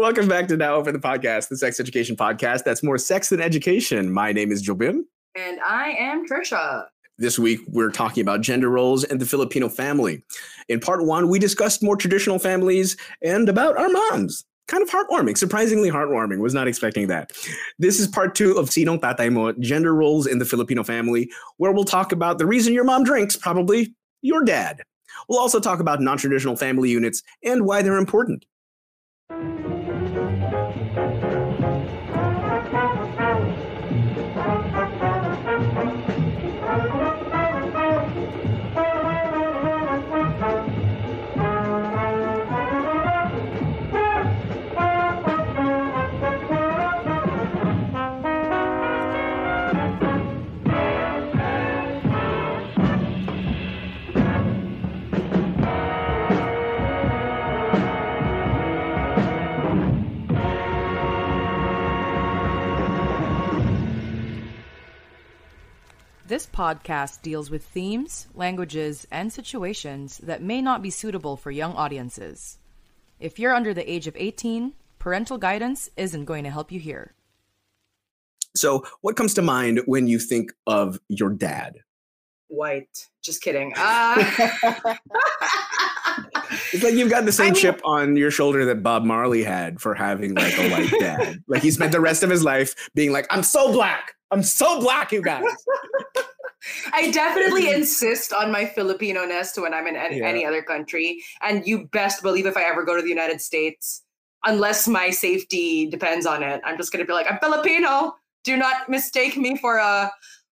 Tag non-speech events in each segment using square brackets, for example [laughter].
Welcome back to Now Open the Podcast, the sex education podcast that's more sex than education. My name is Jobim. And I am Trisha. This week, we're talking about gender roles and the Filipino family. In part one, we discussed more traditional families and about our moms. Kind of heartwarming, surprisingly heartwarming. Was not expecting that. This is part two of Sinong Tatay Mo, Gender Roles in the Filipino Family, where we'll talk about the reason your mom drinks, probably your dad. We'll also talk about non traditional family units and why they're important. This podcast deals with themes, languages, and situations that may not be suitable for young audiences. If you're under the age of 18, parental guidance isn't going to help you here. So, what comes to mind when you think of your dad? White. Just kidding. Uh... [laughs] it's like you've got the same I mean, chip on your shoulder that Bob Marley had for having like a white dad. [laughs] like he spent the rest of his life being like, I'm so black. I'm so black, you guys. [laughs] I definitely insist on my Filipino ness when I'm in any, yeah. any other country. And you best believe if I ever go to the United States, unless my safety depends on it, I'm just gonna be like, I'm Filipino. Do not mistake me for a uh,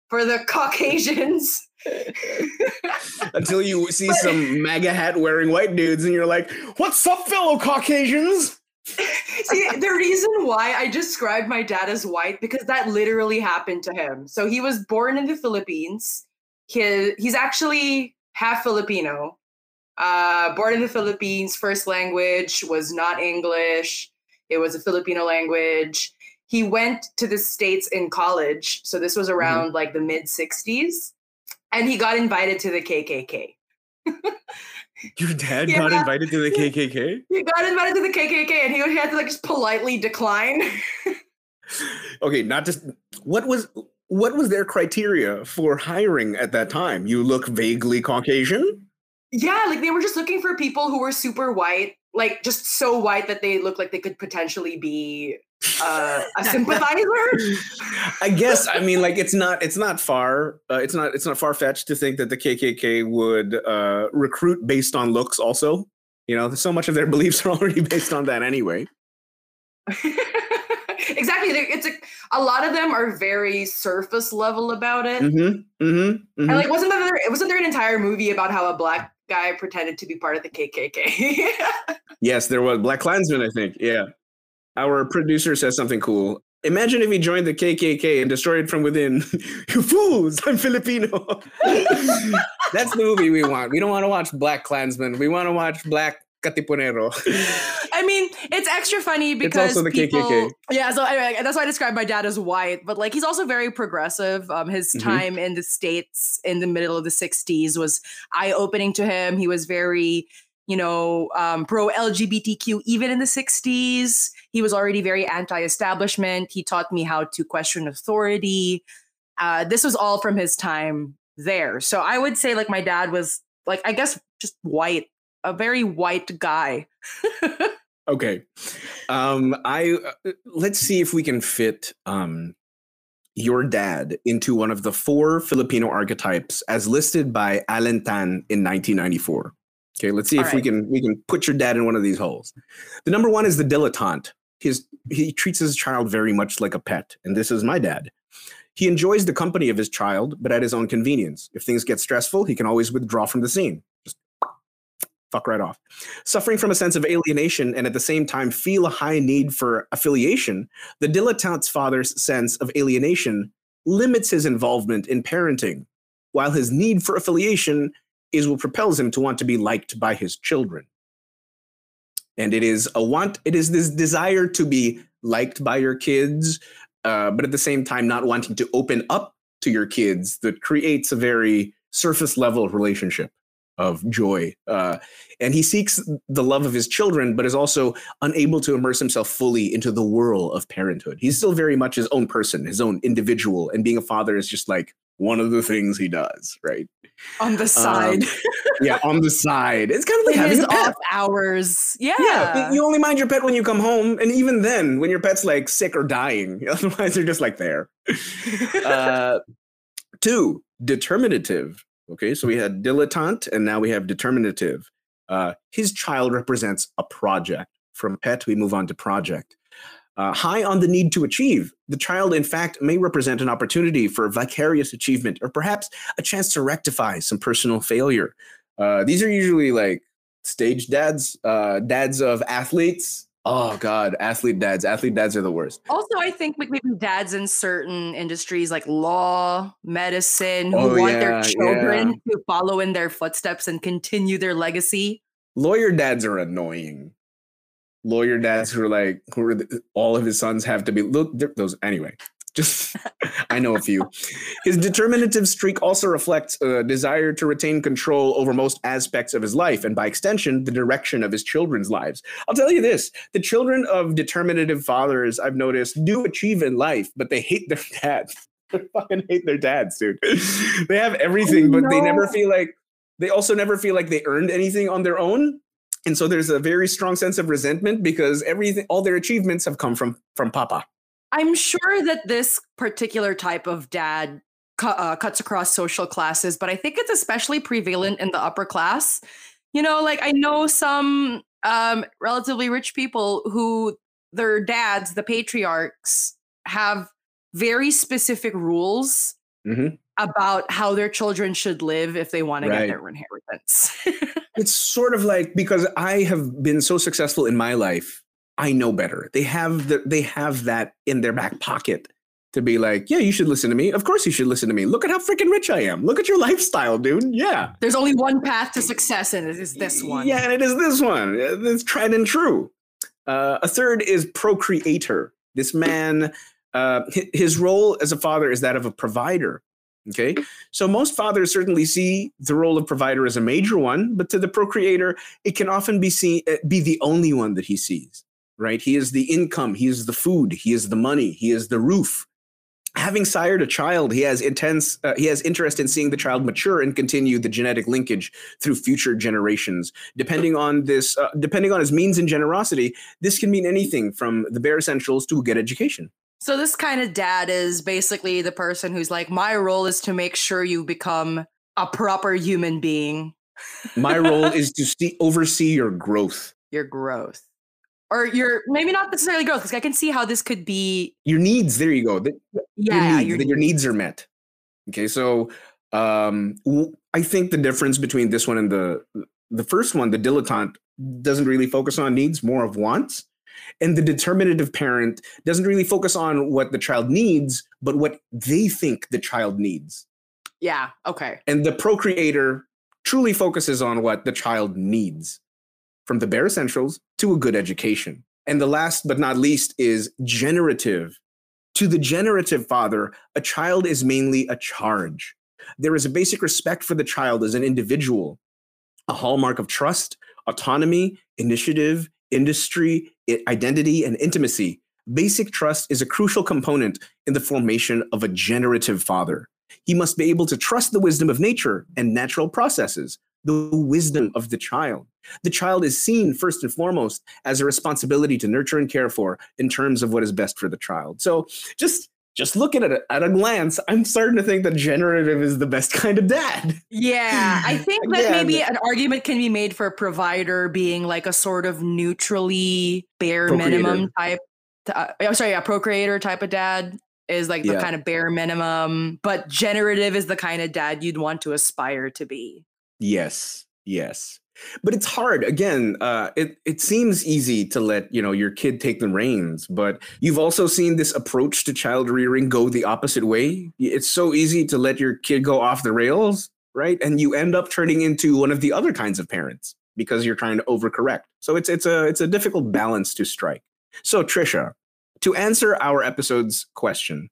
for the Caucasians. [laughs] Until you see some MAGA hat wearing white dudes and you're like, what's up, fellow Caucasians? [laughs] See, the reason why I described my dad as white because that literally happened to him. So he was born in the Philippines. He, he's actually half Filipino. Uh, born in the Philippines, first language was not English. It was a Filipino language. He went to the States in college. So this was mm-hmm. around mm-hmm. like the mid 60s. And he got invited to the KKK. Your dad yeah. got invited to the KKK? He got invited to the KKK and he had to like just politely decline. okay, not just what was what was their criteria for hiring at that time? You look vaguely Caucasian? Yeah, like they were just looking for people who were super white, like just so white that they look like they could potentially be uh, a [laughs] sympathizer. I guess. I mean, like it's not it's not far uh, it's not it's not far fetched to think that the KKK would uh, recruit based on looks. Also, you know, so much of their [laughs] beliefs are already based on that anyway. [laughs] exactly. It's a, a lot of them are very surface level about it. Mm-hmm, mm-hmm, mm-hmm. And like, wasn't there wasn't there an entire movie about how a black guy pretended to be part of the KKK? [laughs] yes, there was Black Klansman. I think. Yeah. Our producer says something cool. Imagine if he joined the KKK and destroyed it from within. [laughs] you fools! I'm Filipino. [laughs] That's the movie we want. We don't want to watch Black Klansman. We want to watch Black Katipunero. [laughs] I mean, it's extra funny because it's also the people, KKK. Yeah, so anyway, that's why I describe my dad as white, but like he's also very progressive. Um, his mm-hmm. time in the states in the middle of the '60s was eye-opening to him. He was very you know, um, pro LGBTQ even in the 60s. He was already very anti establishment. He taught me how to question authority. Uh, this was all from his time there. So I would say, like, my dad was, like, I guess just white, a very white guy. okay. Um, I uh, let's see if we can fit um, your dad into one of the four Filipino archetypes as listed by Allen Tan in 1994. Okay, let's see All if right. we can we can put your dad in one of these holes. The number one is the dilettante. His he treats his child very much like a pet, and this is my dad. He enjoys the company of his child, but at his own convenience. If things get stressful, he can always withdraw from the scene. Fuck right off. Suffering from a sense of alienation and at the same time feel a high need for affiliation, the dilettante's father's sense of alienation limits his involvement in parenting, while his need for affiliation is what propels him to want to be liked by his children. And it is a want, it is this desire to be liked by your kids, uh, but at the same time, not wanting to open up to your kids that creates a very surface level relationship of joy. Uh, and he seeks the love of his children, but is also unable to immerse himself fully into the whirl of parenthood. He's still very much his own person, his own individual, and being a father is just like one of the things he does, right? On the side. Um, [laughs] yeah, on the side. It's kind of like In having a pet. off hours. Yeah. Yeah. You only mind your pet when you come home. And even then, when your pet's like sick or dying. [laughs] Otherwise, they're just like there. [laughs] uh, two, determinative. Okay, so we had dilettante and now we have determinative. Uh, his child represents a project. From pet, we move on to project. Uh, high on the need to achieve, the child, in fact, may represent an opportunity for vicarious achievement or perhaps a chance to rectify some personal failure. Uh, these are usually like stage dads, uh, dads of athletes, Oh God, athlete dads. Athlete dads are the worst. Also, I think maybe dads in certain industries like law, medicine, who oh, want yeah, their children yeah. to follow in their footsteps and continue their legacy. Lawyer dads are annoying. Lawyer dads who are like, who are the, all of his sons have to be look those anyway. Just, [laughs] I know a few. His determinative streak also reflects a desire to retain control over most aspects of his life, and by extension, the direction of his children's lives. I'll tell you this the children of determinative fathers, I've noticed, do achieve in life, but they hate their dads. [laughs] they fucking hate their dads, dude. they have everything, oh, but they never feel like, they also never feel like they earned anything on their own and so there's a very strong sense of resentment because everything all their achievements have come from from papa I'm sure that this particular type of dad cu- uh, cuts across social classes, but I think it's especially prevalent in the upper class. You know, like I know some um, relatively rich people who their dads, the patriarchs, have very specific rules mm-hmm. about how their children should live if they want to get their inheritance. [laughs] it's sort of like because I have been so successful in my life I know better. They have the, they have that in their back pocket to be like, yeah, you should listen to me. Of course you should listen to me. Look at how freaking rich I am. Look at your [laughs] lifestyle, dude. Yeah. There's only one path to success, and it is this one. Yeah, and it is this one. It's tried and true. Uh, a third is procreator. This man, uh, his role as a father is that of a provider. Okay. So most fathers certainly see the role of provider as a major one, but to the procreator, it can often be seen uh, be the only one that he sees right? He is the income, he is the food, he is the money, he is the roof. Having sired a child, he has intense, uh, he has interest in seeing the child mature and continue the genetic linkage through future generations. Depending on this, uh, depending on his means and generosity, this can mean anything from the bare essentials to a good education. So this kind of dad is basically the person who's like, my role is to make sure you become a proper human being. my role [laughs] is to see oversee your growth. Your growth or your maybe not necessarily growth because I can see how this could be your needs. There you go. The, yeah, your needs, your needs are met. Okay, so um, I think the difference between this one and the the first one, the dilettante, doesn't really focus on needs, more of wants. And the determinative parent doesn't really focus on what the child needs, but what they think the child needs. Yeah. Okay. And the procreator truly focuses on what the child needs from the bare essentials to a good education. And the last but not least is generative. To the generative father, a child is mainly a charge. There is a basic respect for the child as an individual, a hallmark of trust, autonomy, initiative, industry, identity, and intimacy. Basic trust is a crucial component in the formation of a generative father. He must be able to trust the wisdom of nature and natural processes, the wisdom of the child. The child is seen first and foremost as a responsibility to nurture and care for in terms of what is best for the child. So just just looking at it at a glance, I'm starting to think that generative is the best kind of dad. Yeah, I think that maybe an argument can be made for a provider being like a sort of neutrally bare minimum type. Uh, I'm sorry, a procreator type of dad is like the yeah. kind of bare minimum, but generative is the kind of dad you'd want to aspire to be. Yes, yes. But it's hard. Again, uh, it it seems easy to let you know your kid take the reins, but you've also seen this approach to child rearing go the opposite way. It's so easy to let your kid go off the rails, right? And you end up turning into one of the other kinds of parents because you're trying to overcorrect. So it's it's a it's a difficult balance to strike. So Trisha, to answer our episode's question,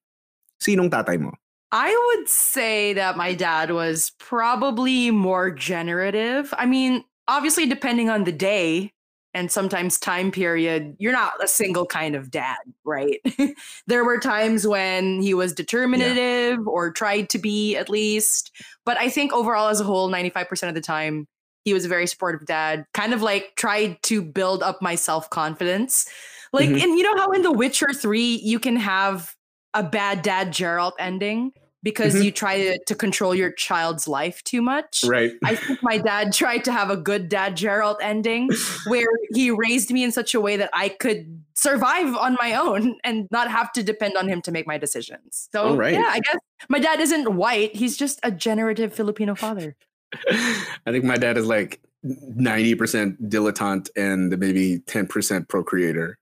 sinong tatay mo? I would say that my dad was probably more generative. I mean, obviously, depending on the day and sometimes time period, you're not a single kind of dad, right? [laughs] there were times when he was determinative yeah. or tried to be at least. But I think overall, as a whole, 95% of the time, he was a very supportive dad, kind of like tried to build up my self confidence. Like, mm-hmm. and you know how in The Witcher 3, you can have a bad dad Geralt ending? Because mm-hmm. you try to, to control your child's life too much. Right. I think my dad tried to have a good dad Geralt ending [laughs] where he raised me in such a way that I could survive on my own and not have to depend on him to make my decisions. So right. yeah, I guess my dad isn't white. He's just a generative Filipino father. [laughs] I think my dad is like 90% dilettante and maybe 10% procreator.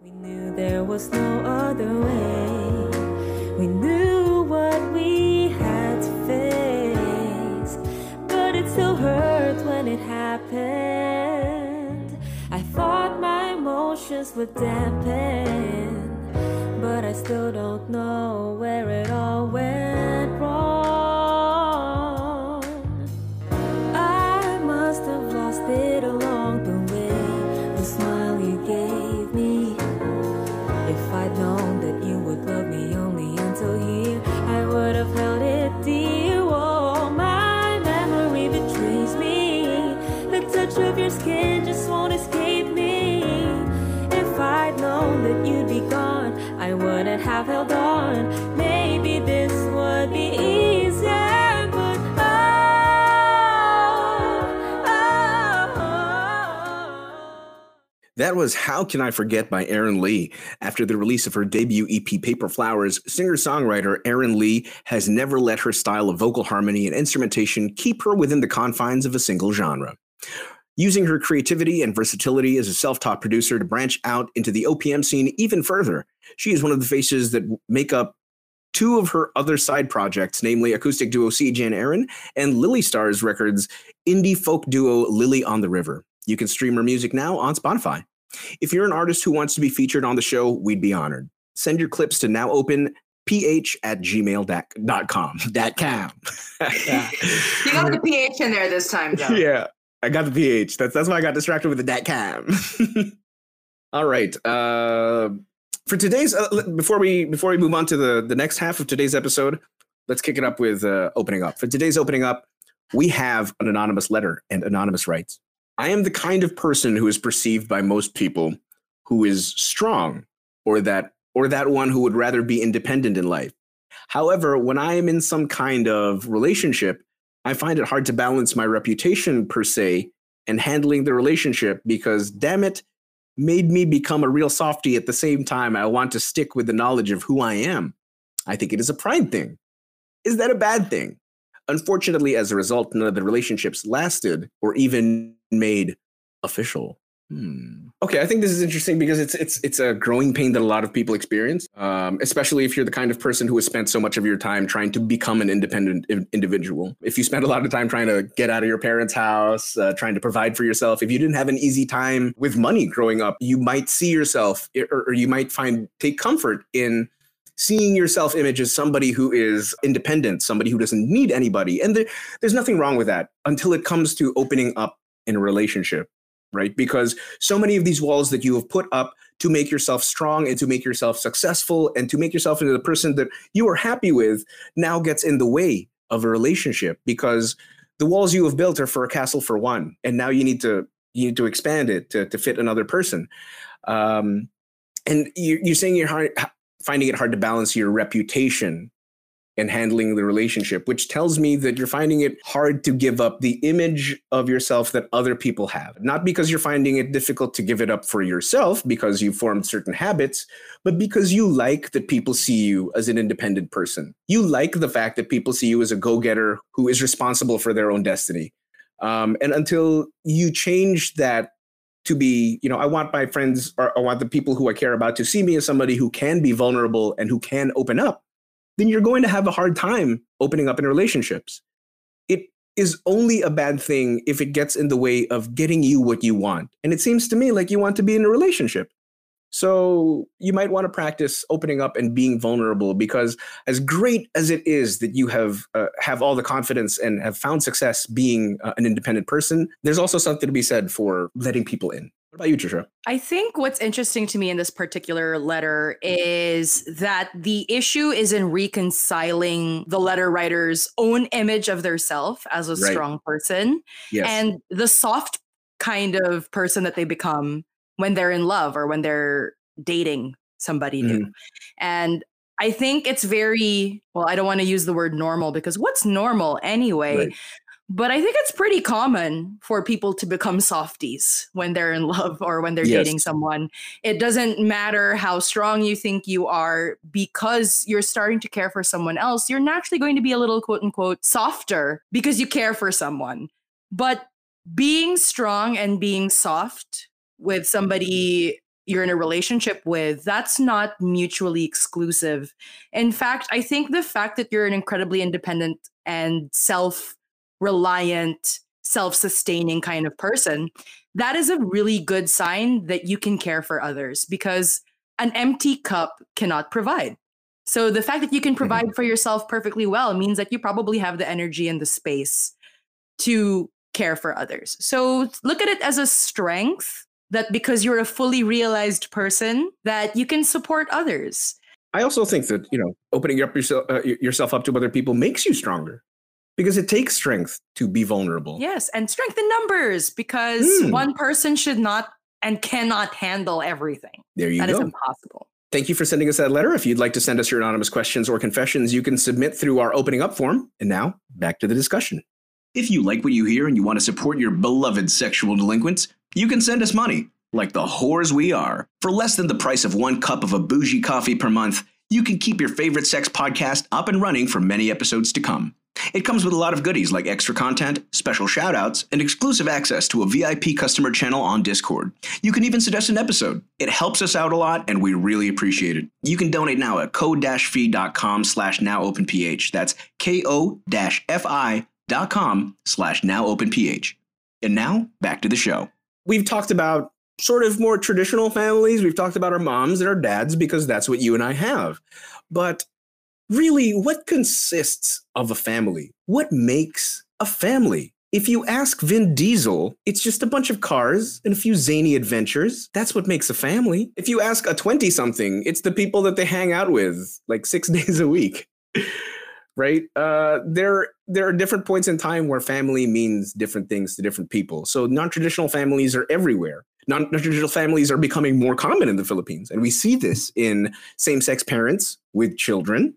We knew there was no other way. We knew it happened. I thought my emotions would dampen, but I still don't know where it all went you'd be gone, I wouldn't have held on. Maybe this would be easier, but oh, oh, oh. That was How Can I Forget by Erin Lee. After the release of her debut EP Paper Flowers, singer songwriter Erin Lee has never let her style of vocal harmony and instrumentation keep her within the confines of a single genre using her creativity and versatility as a self taught producer to branch out into the OPM scene even further. She is one of the faces that make up two of her other side projects, namely acoustic duo CJ and Aaron and Lily Stars Records indie folk duo Lily on the River. You can stream her music now on Spotify. If you're an artist who wants to be featured on the show, we'd be honored. Send your clips to nowopenph at gmail.com. That [laughs] cam. you got the [laughs] ph in there this time, though. Yeah. I got the PH. That's that's why I got distracted with the dat cam. [laughs] All right. Uh, for today's uh, before we before we move on to the the next half of today's episode, let's kick it up with uh, opening up. For today's opening up, we have an anonymous letter and anonymous writes. I am the kind of person who is perceived by most people who is strong or that or that one who would rather be independent in life. However, when I am in some kind of relationship, I find it hard to balance my reputation per se and handling the relationship because, damn it, made me become a real softy at the same time. I want to stick with the knowledge of who I am. I think it is a pride thing. Is that a bad thing? Unfortunately, as a result, none of the relationships lasted or even made official. Hmm. Okay, I think this is interesting because it's it's it's a growing pain that a lot of people experience, um, especially if you're the kind of person who has spent so much of your time trying to become an independent individual. If you spent a lot of time trying to get out of your parents' house, uh, trying to provide for yourself, if you didn't have an easy time with money growing up, you might see yourself, or, or you might find take comfort in seeing your self image as somebody who is independent, somebody who doesn't need anybody. And there, there's nothing wrong with that until it comes to opening up in a relationship right? Because so many of these walls that you have put up to make yourself strong and to make yourself successful and to make yourself into the person that you are happy with now gets in the way of a relationship because the walls you have built are for a castle for one and now you need to you need to expand it to, to fit another person um, and you, you're saying you're hard, finding it hard to balance your reputation and handling the relationship, which tells me that you're finding it hard to give up the image of yourself that other people have. Not because you're finding it difficult to give it up for yourself because you've formed certain habits, but because you like that people see you as an independent person. You like the fact that people see you as a go getter who is responsible for their own destiny. Um, and until you change that to be, you know, I want my friends or I want the people who I care about to see me as somebody who can be vulnerable and who can open up then you're going to have a hard time opening up in relationships. It is only a bad thing if it gets in the way of getting you what you want. And it seems to me like you want to be in a relationship. So you might want to practice opening up and being vulnerable because as great as it is that you have uh, have all the confidence and have found success being uh, an independent person, there's also something to be said for letting people in. What about you, Trisha? I think what's interesting to me in this particular letter is that the issue is in reconciling the letter writer's own image of their self as a right. strong person yes. and the soft kind of person that they become when they're in love or when they're dating somebody new. Mm-hmm. And I think it's very, well, I don't want to use the word normal because what's normal anyway? Right. But I think it's pretty common for people to become softies when they're in [laughs] love or when they're yes. dating someone. It doesn't matter how strong you think you are because you're starting to care for someone else. You're naturally going to be a little quote unquote softer because you care for someone. But being strong and being soft with somebody you're in a relationship with, that's not mutually exclusive. In fact, I think the fact that you're an incredibly independent and self reliant, self sustaining kind of person, that is a really good sign that you can care for others because an empty cup cannot provide. So the fact that you can mm-hmm. provide for yourself perfectly well means that you probably have the energy and the space to care for others. So look at it as a strength that because you're a fully realized person that you can support others. I also think that, you know, opening up yourself uh, yourself up to other people makes you stronger because it takes strength to be vulnerable. Yes, and strength in numbers because mm. one person should not and cannot handle everything. There you that go. That is impossible. Thank you for sending us that letter. If you'd like to send us your anonymous questions or confessions, you can submit through our opening up form. And now, back to the discussion. If you like what you hear and you want to support your beloved sexual delinquents, you can send us money, like the whores we are. For less than the price of one cup of a bougie coffee per month, you can keep your favorite sex podcast up and running for many episodes to come. It comes with a lot of goodies like extra content, special shoutouts, and exclusive access to a VIP customer channel on Discord. You can even suggest an episode. It helps us out a lot, and we really appreciate it. You can donate now at ko-fi.com slash nowopenph. That's ko-fi.com slash nowopenph. And now, back to the show. We've talked about sort of more traditional families. We've talked about our moms and our dads because that's what you and I have. But really, what consists of a family? What makes a family? If you ask Vin Diesel, it's just a bunch of cars and a few zany adventures. That's what makes a family. If you ask a 20 something, it's the people that they hang out with like six [laughs] days a week. right? Uh, there, there are different points in time where family means different things to different people. So non traditional families are everywhere non-traditional families are becoming more common in the Philippines, and we see this in same-sex parents with children.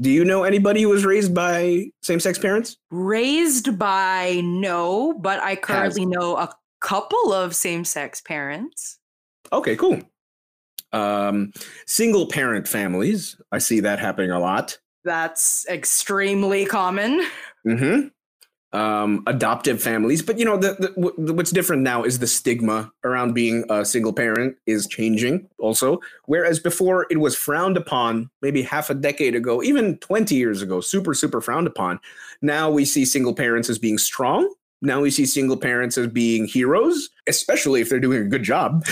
Do you know anybody who was raised by same-sex parents? Raised by no, but I currently Has. know a couple of same-sex parents. Okay, cool. Um, single parent families, I see that happening a lot. That's extremely common. Mm-hmm um, adoptive families. But you know, the, the, what's different now is the stigma around being a single parent is changing also. Whereas before it was frowned upon, maybe half a decade ago, even 20 years ago, super super frowned upon. Now we see single parents as being strong. Now we see single parents as being heroes, especially if they're doing a good job.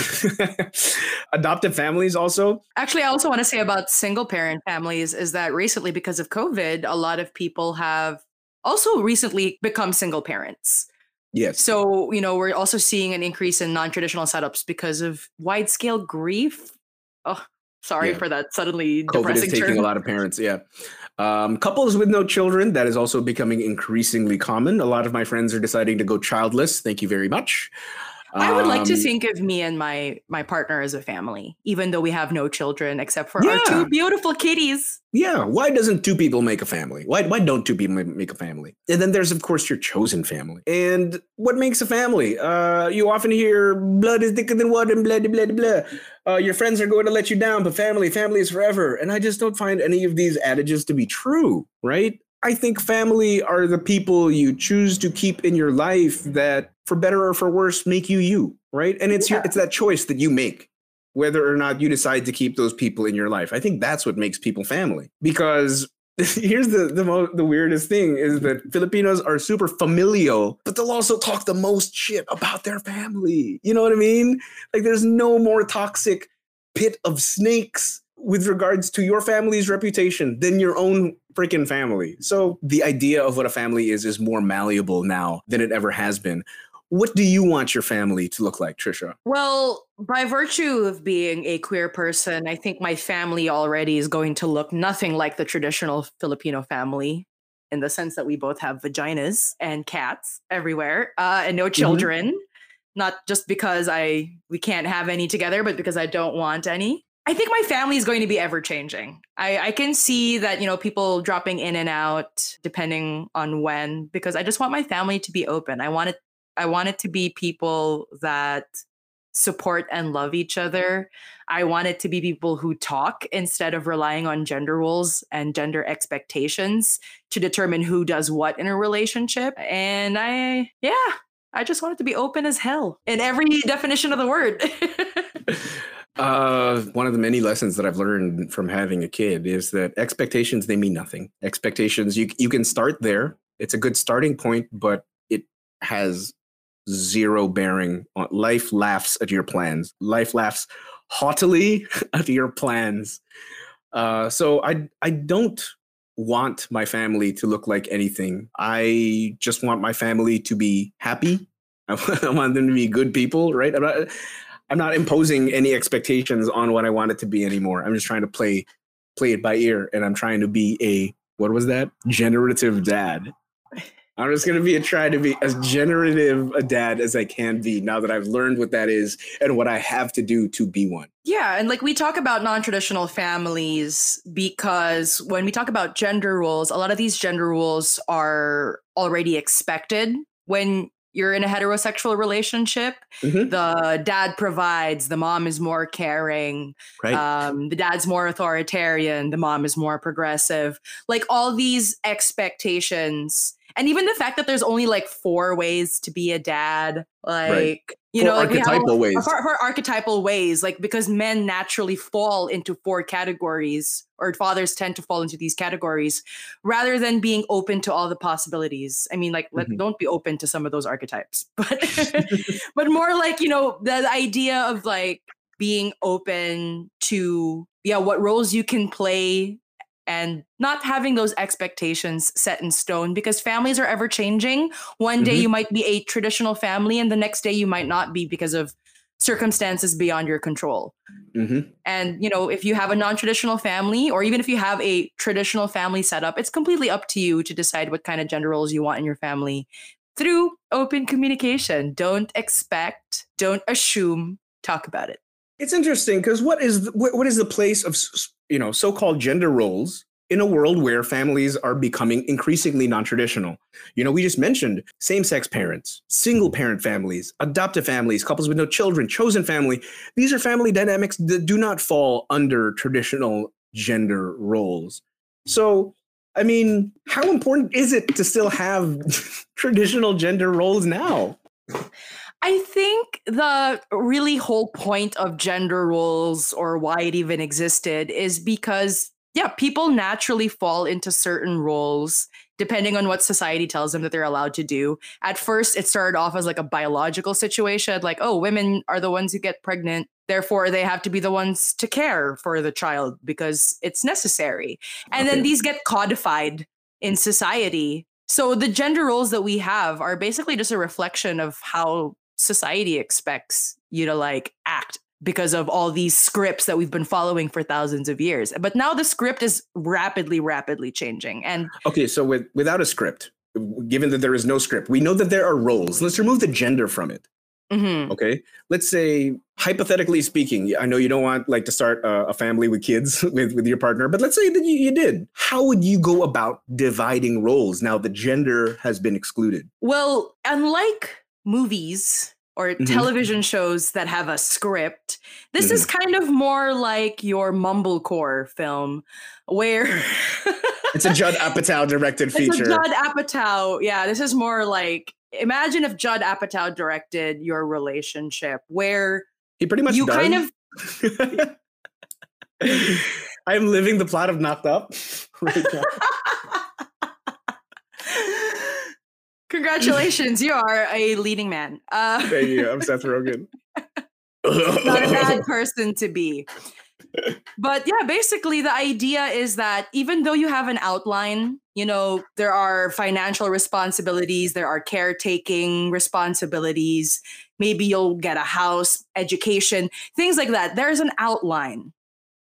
[laughs] Adoptive families also. Actually, I also want to say about single parent families is that recently, because of COVID, a lot of people have also recently become single parents. Yes. So, you know, we're also seeing an increase in non traditional setups because of wide scale grief. Oh, sorry yeah. for that suddenly COVID depressing is taking term. a lot of parents. Yeah. Um, couples with no children, that is also becoming increasingly common. A lot of my friends are deciding to go childless. Thank you very much. I would like to um, think of me and my my partner as a family, even though we have no children except for yeah. our two beautiful kitties. Yeah, why doesn't two people make a family? Why why don't two people make a family? And then there's of course your chosen family. And what makes a family? Uh, you often hear blood is thicker than water and blah blah blah blah. Uh, your friends are going to let you down, but family, family is forever. And I just don't find any of these adages to be true, right? I think family are the people you choose to keep in your life that, for better or for worse, make you you, right? And it's yeah. your, it's that choice that you make whether or not you decide to keep those people in your life. I think that's what makes people family. Because [laughs] here's the the, mo- the weirdest thing is that Filipinos are super familial, but they'll also talk the most shit about their family. You know what I mean? Like there's no more toxic pit of snakes with regards to your family's reputation than your own freaking family. So the idea of what a family is is more malleable now than it ever has been. What do you want your family to look like, Trisha? Well, by virtue of being a queer person, I think my family already is going to look nothing like the traditional Filipino family in the sense that we both have vaginas and cats everywhere uh, and no mm-hmm. children. Mm-hmm. Not just because I we can't have any together, but because I don't want any. I think my family is going to be ever changing. I, I can see that, you know, people dropping in and out depending on when, because I just want my family to be open. I want it I want it to be people that support and love each other. I want it to be people who talk instead of relying on gender roles and gender expectations to determine who does what in a relationship. And I, yeah, I just want it to be open as hell in every definition of the word. [laughs] Uh, one of the many lessons that I've learned from having a kid is that expectations they mean nothing. Expectations you you can start there. It's a good starting point, but it has zero bearing on life laughs at your plans. Life laughs haughtily [laughs] at your plans. Uh, so I I don't want my family to look like anything. I just want my family to be happy. [laughs] I want them to be good people, right? I'm not, I'm not imposing any expectations on what I want it to be anymore. I'm just trying to play play it by ear, and I'm trying to be a what was that generative dad. I'm just gonna be a, try to be as generative a dad as I can be now that I've learned what that is and what I have to do to be one. Yeah, and like we talk about non-traditional families because when we talk about gender roles, a lot of these gender roles are already expected when you're in a heterosexual relationship mm-hmm. the dad provides the mom is more caring right. um, the dad's more authoritarian the mom is more progressive like all these expectations and even the fact that there's only like four ways to be a dad like right you know, like archetypal ways. For, for, archetypal ways, like because men naturally fall into four categories, or fathers tend to fall into these categories, rather than being open to all the possibilities. I mean, like, mm-hmm. let, don't be open to some of those archetypes, [laughs] but [laughs] but more like you know the, the idea of like being open to yeah what roles you can play and not having those expectations set in stone because families are ever changing. One mm-hmm. day you might be a traditional family, and the next day you might not be because of circumstances beyond your control. Mm-hmm. And you know, if you have a non-traditional family, or even if you have a traditional family setup, it's completely up to you to decide what kind of gender roles you want in your family through open communication. Don't expect, don't assume, talk about it. It's interesting because what is the, what is the place of you know so-called gender roles in a world where families are becoming increasingly non-traditional. You know, we just mentioned same-sex parents, single-parent mm-hmm. families, adoptive families, couples with no children, chosen family. These are family dynamics that do not fall under traditional gender roles. So, I mean, how important is it to still have [laughs] traditional gender roles now? [laughs] I think the really whole point of gender roles or why it even existed is because, yeah, people naturally fall into certain roles depending on what society tells them that they're allowed to do. At first, it started off as like a biological situation, like, oh, women are the ones who get pregnant. Therefore, they have to be the ones to care for the child because it's necessary. And okay. then these get codified in society. So the gender roles that we have are basically just a reflection of how society expects you to like act because of all these scripts that we've been following for thousands of years. But now the script is rapidly, rapidly changing. And okay, so with without a script, given that there is no script, we know that there are roles. Let's remove the gender from it. Mm-hmm. Okay, let's say hypothetically speaking, I know you don't want like to start a, a family with kids [laughs] with with your partner, but let's say that you, you did. How would you go about dividing roles now the gender has been excluded? Well, unlike movies or mm-hmm. television shows that have a script. This mm-hmm. is kind of more like your mumblecore film where [laughs] it's a Judd Apatow directed feature. Judd Apatow. Yeah, this is more like imagine if Judd Apatow directed your relationship where he pretty much you does. kind of [laughs] I'm living the plot of Knocked Up [laughs] right Congratulations, you are a leading man. Uh, Thank you. I'm Seth Rogen. [laughs] not a bad [laughs] person to be. But yeah, basically, the idea is that even though you have an outline, you know, there are financial responsibilities, there are caretaking responsibilities, maybe you'll get a house, education, things like that. There's an outline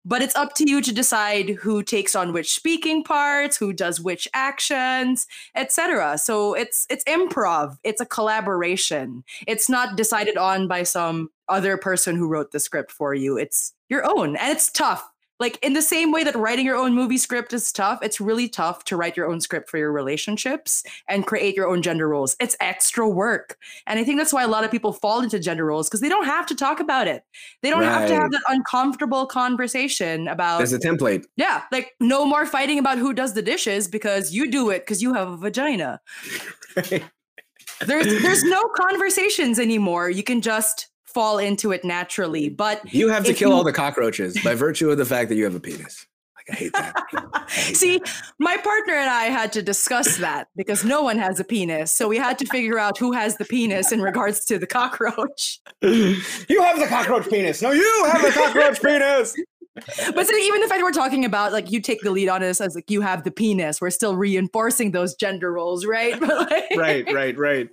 but it's up to you to decide who takes on which speaking parts who does which actions etc so it's it's improv. It's a collaboration. It's not decided on by some other person who wrote the script for you. It's your own and it's tough like in the same way that writing your own movie script is tough it's really tough to write your own script for your relationships and create your own gender roles. It's extra work. And i think that's why a lot of people fall into gender roles because they don't have to talk about it. They don't right. have to have that uncomfortable conversation about there's a template. Yeah like no more fighting about who does the dishes because you do it because you have a vagina. [laughs] There's there's no conversations anymore. You can just fall into it naturally. But you have to kill you, all the cockroaches by virtue of the fact that you have a penis. Like I hate that. [laughs] I hate See, that. my partner and I had to discuss that because no one has a penis. So we had to figure out who has the penis in regards to the cockroach. You have the cockroach penis. No, you have the cockroach penis. But so even the fact that we're talking about like you take the lead on this as like you have the penis, we're still reinforcing those gender roles, right? [laughs] Like, right, right, right.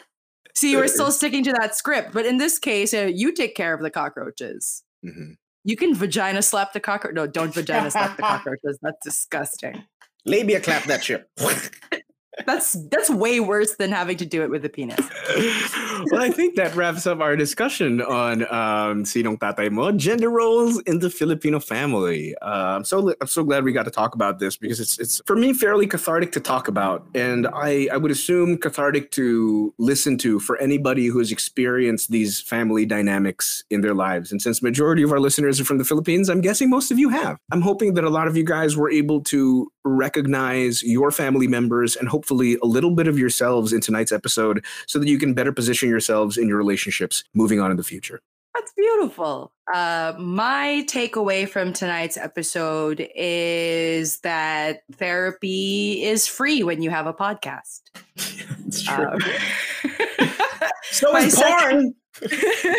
See, you are still sticking to that script, but in this case, uh, you take care of the cockroaches. Mm-hmm. You can vagina slap the cockroach. No, don't vagina slap the [laughs] cockroaches. That's disgusting. Labia clap that shit. [laughs] that's that's way worse than having to do it with a penis. [laughs] well, I think that wraps up our discussion on um, Sinong Tatay Mo, gender roles in the Filipino family. Uh, I'm so I'm so glad we got to talk about this because it's it's for me fairly cathartic to talk about, and I I would assume cathartic to listen to for anybody who has experienced these family dynamics in their lives. And since majority of our listeners are from the Philippines, I'm guessing most of you have. I'm hoping that a lot of you guys were able to recognize your family members and hopefully a little bit of yourselves in tonight's episode so that you can better position yourselves in your relationships moving on in the future. That's beautiful. Uh, my takeaway from tonight's episode is that therapy is free when you have a podcast. That's true. Um, [laughs] so is porn. Second,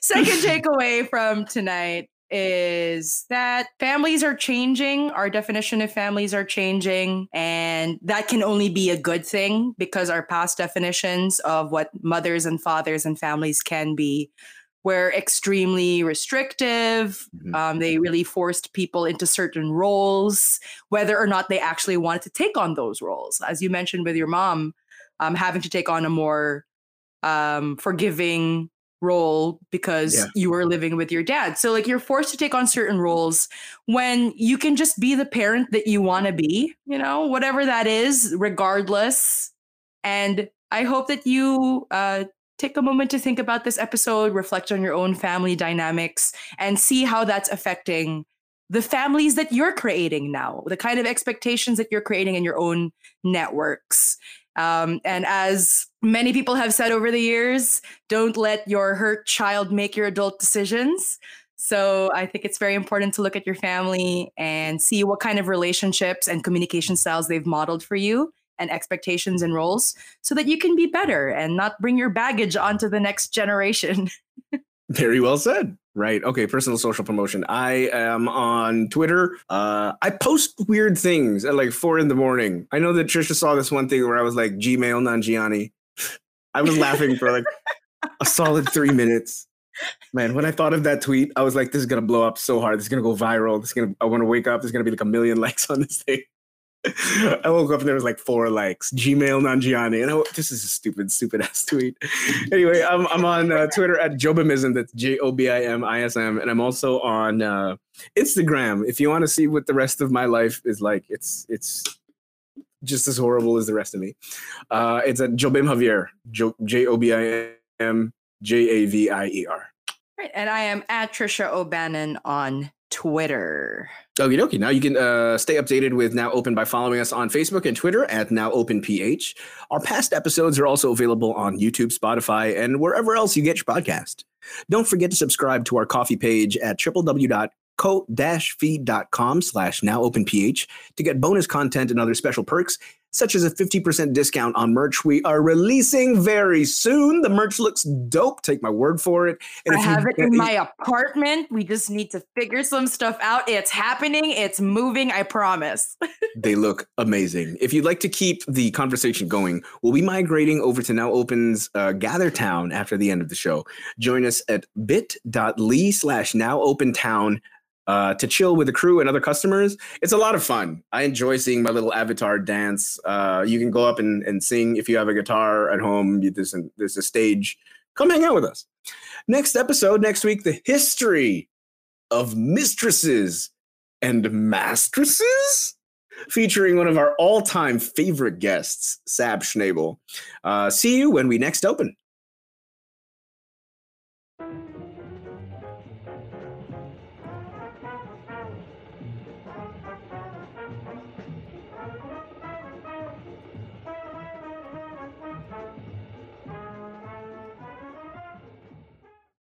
[laughs] second takeaway from tonight is that families are changing. Our definition of families are changing. And that can only be a good thing because our past definitions of what mothers and fathers and families can be were extremely restrictive. Mm-hmm. Um, they really forced people into certain roles, whether or not they actually wanted to take on those roles. As you mentioned with your mom, um, having to take on a more um, forgiving role because yeah. you were living with your dad. So like you're forced to take on certain roles when you can just be the parent that you want to be, you know, whatever that is, regardless. And I hope that you uh, take a moment to think about this episode, reflect on your own family dynamics, and see how that's affecting the families that you're creating now, the kind of expectations that you're creating in your own networks. Um, and as many people have said over the years, don't let your hurt child make your adult decisions. So I think it's very important to look at your family and see what kind of relationships and communication styles they've modeled for you and expectations and roles so that you can be better and not bring your baggage onto the next generation. [laughs] Very well said. Right. Okay. Personal social promotion. I am on Twitter. Uh, I post weird things at like four in the morning. I know that Trisha saw this one thing where I was like Gmail Nanjiani. I was laughing for like a solid three minutes. Man, when I thought of that tweet, I was like, this is gonna blow up so hard. This is gonna go viral. This is gonna I wanna wake up. There's gonna be like a million [laughs] likes on this thing. [laughs] I woke up and there was like four likes. Gmail Nanjiani. And I, this is a stupid, stupid [laughs] ass tweet. anyway, I'm, I'm on uh, Twitter at Jobimism. That's J O B I M I S M. And I'm also on uh, Instagram. If you want to see what the rest of my life is like, it's it's just as horrible as the rest of me. Uh, it's at Jobim Javier. J O B I M J A V I E R. Right. And I am at Trisha O'Bannon on Twitter. Okie dokie. Now you can uh, stay updated with Now Open by following us on Facebook and Twitter at Now Open PH. Our past episodes are also available on YouTube, Spotify, and wherever else you get your podcast. Don't forget to subscribe to our Ko-fi page at www.ko-fi.com slash Now Open PH to get bonus content and other special perks. Such as a 50% discount on merch we are releasing very soon. The merch looks dope. Take my word for it. And I have it in my apartment. We just need to figure some stuff out. It's happening. It's moving. I promise. [laughs] they look amazing. If you'd like to keep the conversation going, we'll be migrating over to Now Open's uh, Gather Town after the end of the show. Join us at bit.ly slash Now Open Town uh, to chill with the crew and other customers. It's a lot of fun. I enjoy seeing my little avatar dance. Uh, you can go up and, and sing if you have a guitar at home. There's a, there's a stage. Come hang out with us. Next episode, next week, the history of mistresses and mastresses featuring one of our all-time favorite guests, Sab Schnabel. Uh, see you when we next open.